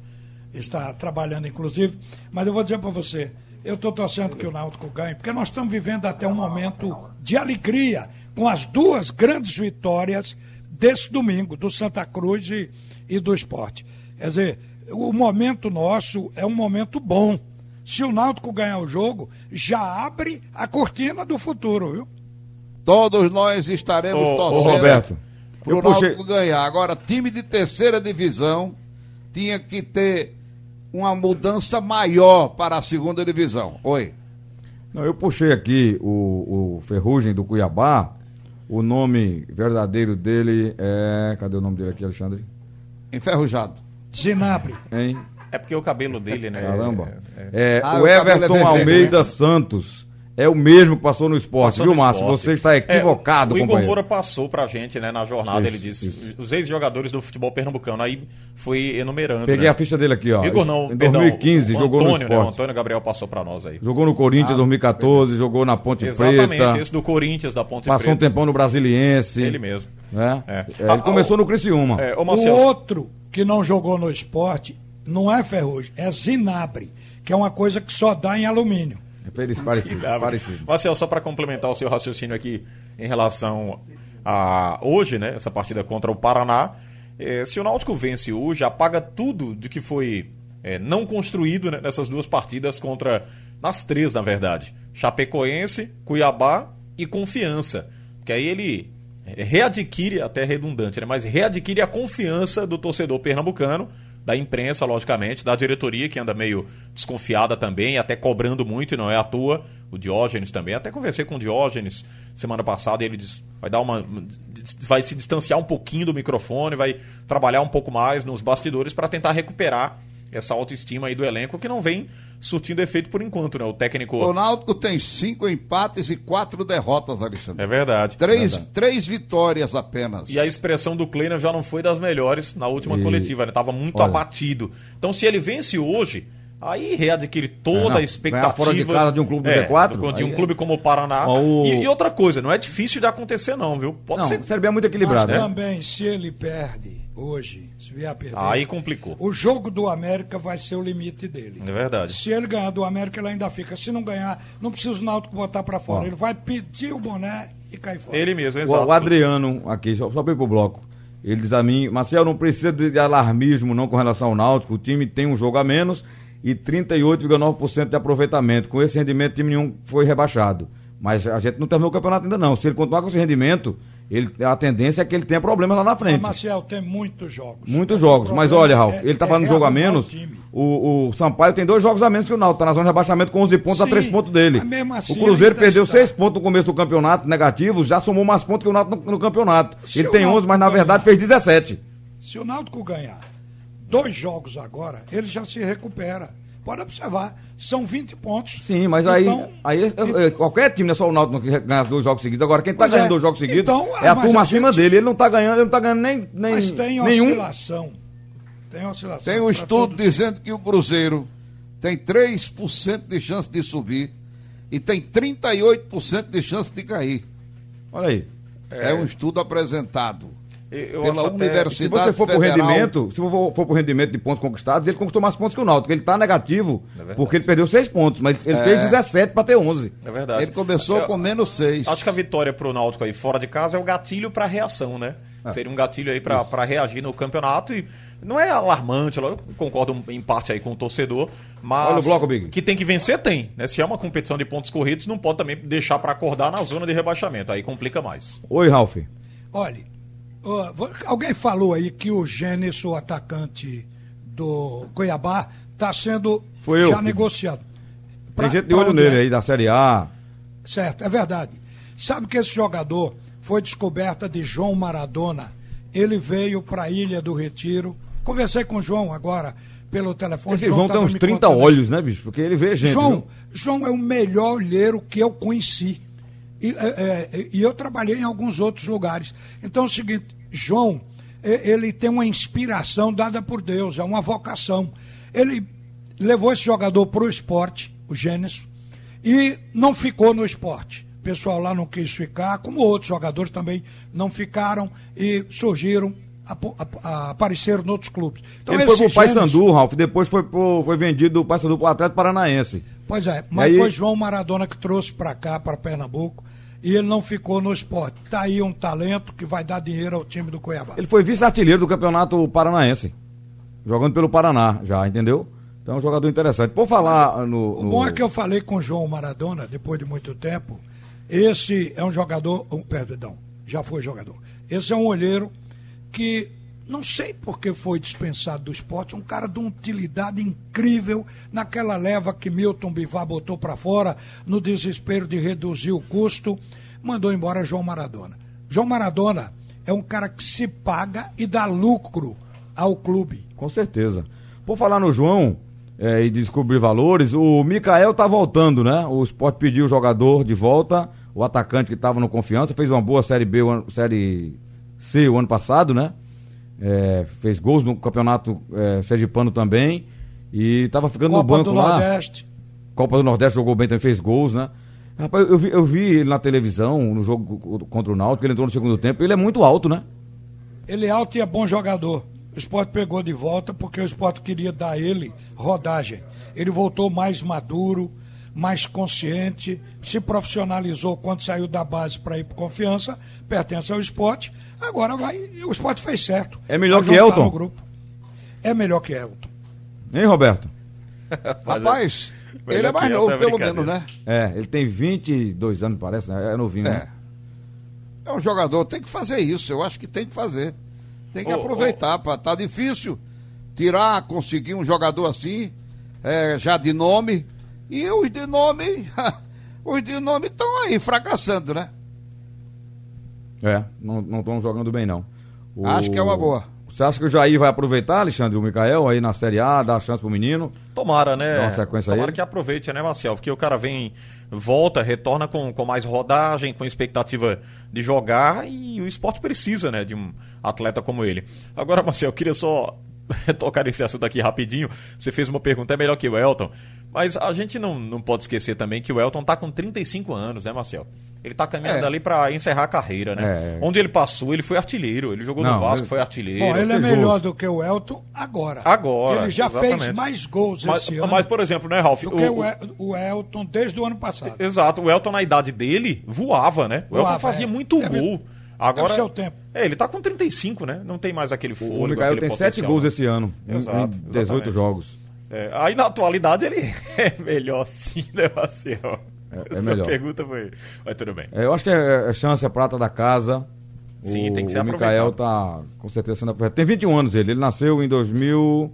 [SPEAKER 6] estar trabalhando, inclusive. Mas eu vou dizer para você, eu estou torcendo que o Náutico ganhe, porque nós estamos vivendo até um momento de alegria, com as duas grandes vitórias desse domingo, do Santa Cruz e, e do esporte. Quer dizer, o momento nosso é um momento bom. Se o Náutico ganhar o jogo, já abre a cortina do futuro, viu?
[SPEAKER 5] Todos nós estaremos
[SPEAKER 4] Ô, ô,
[SPEAKER 5] torcendo.
[SPEAKER 3] Roberto,
[SPEAKER 5] pro
[SPEAKER 3] puxei-
[SPEAKER 5] Náutico ganhar. Agora, time de terceira divisão tinha que ter uma mudança maior para a segunda divisão. Oi.
[SPEAKER 3] Não, eu puxei aqui o, o Ferrugem do Cuiabá. O nome verdadeiro dele é. Cadê o nome dele aqui, Alexandre?
[SPEAKER 5] Enferrujado.
[SPEAKER 6] Zinabre.
[SPEAKER 3] Hein?
[SPEAKER 4] É porque o cabelo dele, né?
[SPEAKER 3] Caramba.
[SPEAKER 4] é-
[SPEAKER 3] É,
[SPEAKER 5] Ah,
[SPEAKER 3] o
[SPEAKER 5] o é
[SPEAKER 3] Everton
[SPEAKER 5] vermelho,
[SPEAKER 3] Almeida
[SPEAKER 5] né?
[SPEAKER 3] Santos é o mesmo que passou no esporte,
[SPEAKER 4] Passou
[SPEAKER 3] viu,
[SPEAKER 4] no
[SPEAKER 3] Márcio?
[SPEAKER 4] esporte.
[SPEAKER 3] Você está equivocado,
[SPEAKER 4] é, o Igor. Moura passou pra gente, né, na jornada,
[SPEAKER 3] Isso,
[SPEAKER 4] ele disse,
[SPEAKER 3] isso.
[SPEAKER 4] os ex-jogadores do futebol pernambucano, aí foi enumerando,
[SPEAKER 3] Peguei
[SPEAKER 4] né?
[SPEAKER 3] a ficha dele aqui, ó.
[SPEAKER 4] Igor não,
[SPEAKER 3] Em
[SPEAKER 4] perdão,
[SPEAKER 3] 2015
[SPEAKER 4] o
[SPEAKER 3] jogou no
[SPEAKER 4] Antônio, né, o
[SPEAKER 3] esporte.
[SPEAKER 4] Antônio Gabriel passou pra nós aí.
[SPEAKER 3] Jogou no Corinthians em 2014, jogou na Ponte
[SPEAKER 4] Exatamente,
[SPEAKER 3] Preta.
[SPEAKER 4] esse do Corinthians, da Ponte
[SPEAKER 3] Passou um
[SPEAKER 4] Preta.
[SPEAKER 3] tempão no Brasiliense.
[SPEAKER 4] Ele mesmo.
[SPEAKER 3] Né?
[SPEAKER 4] É.
[SPEAKER 3] É, ele
[SPEAKER 4] Ah,
[SPEAKER 3] começou
[SPEAKER 4] o-
[SPEAKER 3] no Criciúma.
[SPEAKER 4] É, ô
[SPEAKER 6] O
[SPEAKER 4] Marcelo,
[SPEAKER 6] outro que não jogou no esporte não é ferrugem, é zinabre, que é uma coisa que só dá em alumínio.
[SPEAKER 3] É parecido, parecido, parecido.
[SPEAKER 4] Marcelo, só para complementar o seu raciocínio aqui em relação a hoje, né, essa partida contra o Paraná, eh, se o Náutico vence hoje, apaga tudo de que foi eh, não construído né, nessas duas partidas contra, nas três, na verdade, Chapecoense, Cuiabá e Confiança, que aí ele eh, readquire, até redundante, né, mas readquire a confiança do torcedor pernambucano, da imprensa, logicamente, da diretoria, que anda meio desconfiada também, até cobrando muito, e não é à toa. O Diógenes também. Até conversei com o Diógenes semana passada e ele diz, vai dar uma. vai se distanciar um pouquinho do microfone, vai trabalhar um pouco mais nos bastidores para tentar recuperar essa autoestima aí do elenco que não vem surtindo efeito por enquanto, né? O técnico.
[SPEAKER 5] O Náutico tem cinco empates e quatro derrotas, Alexandre.
[SPEAKER 4] É verdade.
[SPEAKER 5] Três, três vitórias apenas.
[SPEAKER 4] E a expressão do Kleiner já não foi das melhores na última
[SPEAKER 3] E-
[SPEAKER 4] coletiva, né? Tava muito
[SPEAKER 3] Olha.
[SPEAKER 4] abatido. Então, se ele vence hoje, aí readquire toda
[SPEAKER 3] É, não,
[SPEAKER 4] a expectativa.
[SPEAKER 3] fora de casa de um clube do
[SPEAKER 4] É,
[SPEAKER 3] G4,
[SPEAKER 4] do- de um
[SPEAKER 3] é-
[SPEAKER 4] clube como o Paraná.
[SPEAKER 3] O-
[SPEAKER 4] E, e outra coisa, não é difícil de acontecer, não, viu? Pode
[SPEAKER 3] Não,
[SPEAKER 4] ser.
[SPEAKER 3] Série B é muito equilibrado,
[SPEAKER 6] Mas
[SPEAKER 3] né?
[SPEAKER 6] também, se ele perde hoje, se vier a perder,
[SPEAKER 4] Aí complicou.
[SPEAKER 6] o jogo do América vai ser o limite dele.
[SPEAKER 4] É verdade.
[SPEAKER 6] Se ele ganhar do América, ele ainda fica. Se não ganhar, não precisa o Náutico botar pra fora.
[SPEAKER 3] Ó.
[SPEAKER 6] Ele vai pedir o boné e cair fora.
[SPEAKER 4] Ele mesmo,
[SPEAKER 3] O,
[SPEAKER 4] exato.
[SPEAKER 3] o Adriano, aqui, só, só para ir pro bloco. Ele diz a mim, Marcel, não precisa de, de alarmismo não com relação ao Náutico. O time tem um jogo a menos e 38,9% de aproveitamento. Com esse rendimento, time nenhum foi rebaixado. Mas a gente não terminou o campeonato ainda não. Se ele continuar com esse rendimento, ele, a tendência é que ele tenha problemas lá na
[SPEAKER 6] Mas,
[SPEAKER 3] frente.
[SPEAKER 6] Marcel, tem muitos jogos.
[SPEAKER 3] Muitos
[SPEAKER 6] O
[SPEAKER 3] jogos. Mas olha, Ralf,
[SPEAKER 6] é-
[SPEAKER 3] ele tá
[SPEAKER 6] é
[SPEAKER 3] falando de jogo a menos.
[SPEAKER 6] o.
[SPEAKER 3] O, Sampaio tem dois jogos a menos que o Náutico, tá na zona de rebaixamento com 11 pontos a
[SPEAKER 6] Sim,
[SPEAKER 3] 3 pontos dele.
[SPEAKER 6] mas assim
[SPEAKER 3] o Cruzeiro perdeu
[SPEAKER 6] está.
[SPEAKER 3] 6 pontos no começo do campeonato, negativo, já somou mais pontos que o Náutico no, no campeonato.
[SPEAKER 6] Se
[SPEAKER 3] ele tem
[SPEAKER 6] Náutico
[SPEAKER 3] 11, mas na
[SPEAKER 6] ganhar-
[SPEAKER 3] verdade fez 17.
[SPEAKER 6] Se o Náutico ganhar dois jogos agora, ele já se recupera. Pode observar, são 20 pontos.
[SPEAKER 3] Sim, mas aí,
[SPEAKER 6] Então,
[SPEAKER 3] aí é- é- qualquer time, não é só o Náutico que ganha dois jogos seguidos. Agora, quem tá
[SPEAKER 6] Pois é.
[SPEAKER 3] ganhando dois jogos seguidos
[SPEAKER 6] Então,
[SPEAKER 3] é a turma
[SPEAKER 6] a
[SPEAKER 3] acima
[SPEAKER 6] gente-
[SPEAKER 3] dele. Ele não tá ganhando, ele não tá ganhando nem, nem
[SPEAKER 6] Mas tem
[SPEAKER 3] nenhum.
[SPEAKER 6] oscilação. Tem oscilação.
[SPEAKER 5] Tem um estudo dizendo que o Cruzeiro tem 3% de chance de subir e tem 38% de chance de cair.
[SPEAKER 3] Olha aí.
[SPEAKER 5] É, um estudo apresentado
[SPEAKER 4] Eu
[SPEAKER 5] pela
[SPEAKER 4] acho até-
[SPEAKER 3] Se
[SPEAKER 5] Universidade
[SPEAKER 3] você for pro
[SPEAKER 5] Federal.
[SPEAKER 3] rendimento, se for, for pro rendimento de pontos conquistados, ele conquistou mais pontos que o Náutico. Ele tá negativo,
[SPEAKER 4] É
[SPEAKER 3] porque ele perdeu 6 pontos, mas ele fez 17 para ter 11.
[SPEAKER 4] É verdade.
[SPEAKER 5] Ele começou
[SPEAKER 4] Eu-
[SPEAKER 5] com menos 6.
[SPEAKER 4] Acho que a vitória pro Náutico aí fora de casa é o gatilho pra reação, né? Seria um gatilho aí pra pra reagir no campeonato e não é alarmante, eu concordo em parte aí com o torcedor, mas
[SPEAKER 3] Olha o bloco, Big.
[SPEAKER 4] que tem que vencer tem, né? Se é uma competição de pontos corridos, não pode também deixar pra acordar na zona de rebaixamento, aí complica mais.
[SPEAKER 3] Oi, Ralf.
[SPEAKER 6] Olha, alguém falou aí que o Gênesis, o atacante do Cuiabá, está sendo
[SPEAKER 3] Foi
[SPEAKER 6] já negociado.
[SPEAKER 3] Tem
[SPEAKER 6] Pra-
[SPEAKER 3] gente de olho nele
[SPEAKER 6] é?
[SPEAKER 3] aí da Série A.
[SPEAKER 6] Certo, é verdade. Sabe que esse jogador foi descoberta de João Maradona. Ele veio para a Ilha do Retiro. Conversei com o João agora pelo telefone.
[SPEAKER 3] Esse João tem
[SPEAKER 6] tava
[SPEAKER 3] uns
[SPEAKER 6] me
[SPEAKER 3] 30
[SPEAKER 6] contando
[SPEAKER 3] olhos, né, bicho? Porque ele vê gente.
[SPEAKER 6] João,
[SPEAKER 3] viu?
[SPEAKER 6] João é o melhor olheiro que eu conheci. E, é, é, e eu trabalhei em alguns outros lugares. Então é o seguinte, João, ele tem uma inspiração dada por Deus, é uma vocação. Ele levou esse jogador para o esporte, o Gênesis, e não ficou no esporte. O pessoal lá não quis ficar, como outros jogadores também não ficaram e surgiram, apareceram em outros clubes. Então,
[SPEAKER 3] ele foi pro Paysandu, Ralf, depois foi, pro, foi vendido do Paysandu pro Atlético Paranaense.
[SPEAKER 6] Pois é, mas
[SPEAKER 3] aí-
[SPEAKER 6] foi João Maradona que trouxe para cá, para Pernambuco, e ele não ficou no esporte. Tá aí um talento que vai dar dinheiro ao time do Cuiabá.
[SPEAKER 3] Ele foi vice-artilheiro do Campeonato Paranaense. Jogando pelo Paraná, já, entendeu? Então é um jogador interessante. Por falar no.
[SPEAKER 6] O
[SPEAKER 3] no-
[SPEAKER 6] bom é que eu falei com o João Maradona, depois de muito tempo. Esse é um jogador. um, perdão, já foi jogador. Esse é um olheiro que não sei por que foi dispensado do esporte, um cara de uma utilidade incrível naquela leva que Milton Bivar botou para fora, no desespero de reduzir o custo, mandou embora João Maradona. João Maradona é um cara que se paga e dá lucro ao clube.
[SPEAKER 3] Com certeza. Por falar no João é, e descobrir valores, o Mikael tá voltando, né? O Sport pediu o jogador de volta, o atacante que estava no confiança, fez uma boa Série B, Série C o ano passado, né? É, fez gols no campeonato é, sergipano também. E estava ficando no
[SPEAKER 6] Copa
[SPEAKER 3] banco
[SPEAKER 6] do
[SPEAKER 3] lá.
[SPEAKER 6] Nordeste.
[SPEAKER 3] Copa do Nordeste jogou bem também, fez gols, né? Rapaz, eu vi, eu vi ele na televisão, no jogo co- contra o Náutico, ele entrou no segundo tempo, ele é muito alto, né?
[SPEAKER 6] Ele é alto e é bom jogador. O esporte pegou de volta porque o esporte queria dar ele rodagem. Ele voltou mais maduro, mais consciente, se profissionalizou quando saiu da base para ir para confiança, pertence ao esporte. Agora vai. O esporte fez certo.
[SPEAKER 3] É melhor que
[SPEAKER 6] juntar
[SPEAKER 3] Elton?
[SPEAKER 6] grupo. É melhor que Elton.
[SPEAKER 3] Hein, Roberto? <laughs>
[SPEAKER 5] Rapaz, ele é mais
[SPEAKER 4] é
[SPEAKER 5] novo,
[SPEAKER 4] outra
[SPEAKER 5] pelo menos, né?
[SPEAKER 3] É, ele tem 22 anos, parece, né? É novinho,
[SPEAKER 5] É.
[SPEAKER 3] né?
[SPEAKER 5] É um jogador, tem que fazer isso. Eu acho que tem que fazer. Tem que
[SPEAKER 4] Ô,
[SPEAKER 5] aproveitar. Pra, tá difícil tirar, conseguir um jogador assim, é, já de nome. E os de nome, <laughs> os de nome estão aí fracassando, né?
[SPEAKER 3] É, não estão jogando bem, não. O-
[SPEAKER 5] Acho que é uma boa.
[SPEAKER 3] Você acha que o Jair vai aproveitar, Alexandre, o Mikael, aí na Série A, dar a chance pro menino?
[SPEAKER 4] Tomara, né?
[SPEAKER 3] Dá uma sequência
[SPEAKER 4] Tomara
[SPEAKER 3] aí.
[SPEAKER 4] que aproveite, né, Marcel? Porque o cara vem, volta, retorna com, com mais rodagem, com expectativa de jogar e o esporte precisa, né, de um atleta como ele. Agora, Marcel, eu queria só <laughs> tocar nesse assunto aqui rapidinho. Você fez uma pergunta, é melhor que o Elton. Mas a gente não, não pode esquecer também que o Elton tá com 35 anos, né, Marcel? Ele tá caminhando
[SPEAKER 5] É.
[SPEAKER 4] ali pra encerrar a carreira, né?
[SPEAKER 3] É.
[SPEAKER 4] Onde ele passou, ele foi artilheiro. Ele jogou
[SPEAKER 3] Não,
[SPEAKER 4] no Vasco,
[SPEAKER 3] ele-
[SPEAKER 4] foi artilheiro.
[SPEAKER 6] Bom, ele é melhor
[SPEAKER 3] gols.
[SPEAKER 6] do que o Elton agora.
[SPEAKER 4] Agora,
[SPEAKER 6] Ele já
[SPEAKER 4] exatamente.
[SPEAKER 6] fez mais gols
[SPEAKER 4] Mas,
[SPEAKER 6] esse ano
[SPEAKER 4] mas, por exemplo, né, Ralf?
[SPEAKER 6] do que
[SPEAKER 4] o-
[SPEAKER 6] o, El- o Elton desde o ano passado.
[SPEAKER 4] Exato, o Elton na idade dele voava, né? O Elton
[SPEAKER 6] Voava,
[SPEAKER 4] fazia
[SPEAKER 6] é.
[SPEAKER 4] muito gol. Agora,
[SPEAKER 6] ser o tempo.
[SPEAKER 4] É, ele tá com 35, né? Não tem mais aquele fôlego.
[SPEAKER 3] o Mikael
[SPEAKER 4] aquele
[SPEAKER 3] tem 7
[SPEAKER 4] potencial,
[SPEAKER 3] gols
[SPEAKER 4] né?
[SPEAKER 3] esse ano,
[SPEAKER 4] Exato,
[SPEAKER 3] em 18
[SPEAKER 4] exatamente.
[SPEAKER 3] jogos.
[SPEAKER 4] É, aí na atualidade ele <laughs> é melhor sim, né, Marcel?
[SPEAKER 3] É- é
[SPEAKER 4] Essa
[SPEAKER 3] melhor.
[SPEAKER 4] pergunta foi. Mas tudo bem.
[SPEAKER 3] É, eu acho que é, é chance, é prata da casa.
[SPEAKER 4] Sim,
[SPEAKER 3] o,
[SPEAKER 4] tem que ser
[SPEAKER 3] O Mikael
[SPEAKER 4] aproveitado.
[SPEAKER 3] tá com certeza sendo aproveitado. Tem 21 anos ele, ele nasceu em 2000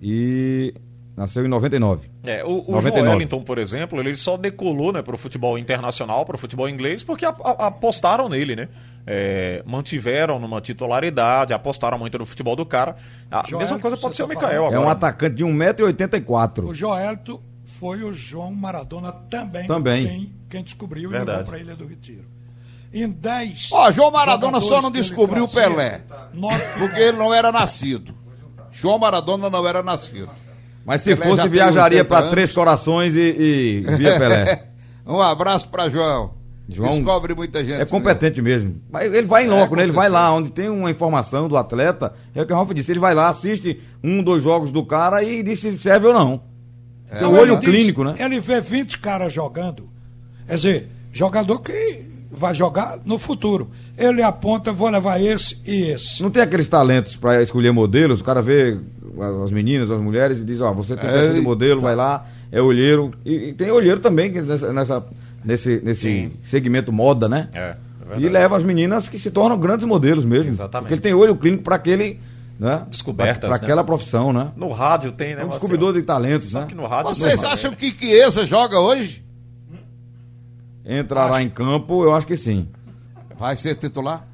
[SPEAKER 3] e nasceu em 99.
[SPEAKER 4] É, o, o
[SPEAKER 3] 99.
[SPEAKER 4] Joelinton, por exemplo, ele só decolou né, para o futebol internacional, para o futebol inglês, porque a- a- apostaram nele, né? É, mantiveram numa titularidade, apostaram muito no futebol do cara. A
[SPEAKER 6] Joel,
[SPEAKER 4] mesma coisa pode ser o
[SPEAKER 6] tá
[SPEAKER 4] Mikael
[SPEAKER 6] falando.
[SPEAKER 3] É
[SPEAKER 4] agora.
[SPEAKER 3] um atacante de 1,84m.
[SPEAKER 6] O Joelito foi o João Maradona também.
[SPEAKER 3] Também.
[SPEAKER 6] Quem, quem descobriu
[SPEAKER 4] Verdade.
[SPEAKER 6] e levou para a Ilha do Retiro. Em 10.
[SPEAKER 5] Ó, João Maradona só não descobriu o Pelé. Porque ele não era nascido. João Maradona não era nascido.
[SPEAKER 3] Mas se
[SPEAKER 5] Pelé
[SPEAKER 3] fosse, viajaria
[SPEAKER 5] 80
[SPEAKER 3] para. Três Corações e, e via <laughs> Pelé.
[SPEAKER 5] um abraço pra João.
[SPEAKER 3] João
[SPEAKER 5] Descobre muita gente.
[SPEAKER 3] É competente mesmo. Mas ele vai em loco,
[SPEAKER 5] com
[SPEAKER 3] né? Ele vai lá onde tem uma informação do atleta. É o que o Ralf disse. Ele vai lá, assiste um, dois jogos do cara e diz se serve ou não.
[SPEAKER 5] É.
[SPEAKER 3] Tem
[SPEAKER 6] Então
[SPEAKER 3] o olho
[SPEAKER 6] diz-
[SPEAKER 3] clínico, né?
[SPEAKER 6] Ele vê 20 caras jogando. Quer dizer, jogador que vai jogar no futuro. Ele aponta, vou levar esse e esse.
[SPEAKER 3] Não tem aqueles talentos para escolher modelos. O cara vê as meninas, as mulheres e diz: Ó, você tem perfil de modelo, vai lá, é olheiro. E, e tem olheiro também que nessa, nessa- nesse, nesse
[SPEAKER 4] Sim.
[SPEAKER 3] segmento moda, né?
[SPEAKER 4] É, é
[SPEAKER 3] e leva as meninas que se tornam grandes modelos mesmo.
[SPEAKER 4] Exatamente.
[SPEAKER 3] Porque ele tem olho clínico para aquele. Né?
[SPEAKER 4] Descobertas,
[SPEAKER 3] Para
[SPEAKER 4] né?
[SPEAKER 3] aquela profissão, né?
[SPEAKER 4] No rádio tem, né?
[SPEAKER 3] É um descobridor de talentos,
[SPEAKER 4] Só
[SPEAKER 3] né?
[SPEAKER 4] que no rádio
[SPEAKER 5] Vocês
[SPEAKER 4] não,
[SPEAKER 5] acham que Chiesa joga hoje?
[SPEAKER 3] Entrará em campo, eu acho que sim.
[SPEAKER 5] Vai ser titular?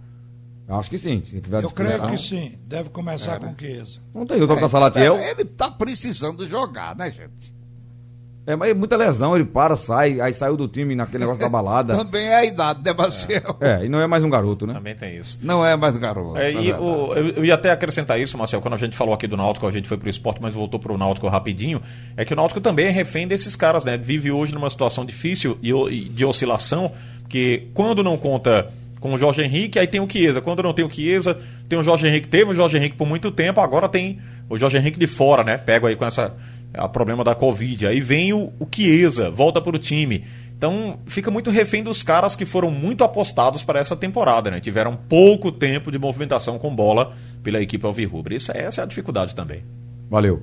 [SPEAKER 3] Acho que sim. Se tiver
[SPEAKER 6] Eu creio que sim. Deve começar com Chiesa.
[SPEAKER 3] Não tem outro para Salatiel.
[SPEAKER 5] É, ele tá precisando jogar, né, gente?
[SPEAKER 3] É, mas é muita lesão, ele para, sai, aí saiu do time naquele negócio da balada. <laughs>
[SPEAKER 5] Também é a idade, né, Marcel?
[SPEAKER 3] É, e não é mais um garoto, né?
[SPEAKER 4] Também tem isso.
[SPEAKER 5] Não é mais garoto.
[SPEAKER 4] É,
[SPEAKER 5] é
[SPEAKER 4] e o- eu, eu ia até acrescentar isso, Marcel, quando a gente falou aqui do Náutico, a gente foi pro esporte, mas voltou pro Náutico rapidinho, é que o Náutico também é refém desses caras, né? Vive hoje numa situação difícil e, e de oscilação, porque quando não conta com o Jorge Henrique, aí tem o Chiesa. Quando não tem o Chiesa, tem o Jorge Henrique. Teve o Jorge Henrique por muito tempo, agora tem o Jorge Henrique de fora, né? Pega aí com essa a problema da Covid. Aí vem o, o Chiesa, volta pro time. Então fica muito refém dos caras que foram muito apostados para essa temporada, né? Tiveram pouco tempo de movimentação com bola pela equipe Alvirrubra. Isso, essa é a dificuldade também.
[SPEAKER 3] Valeu.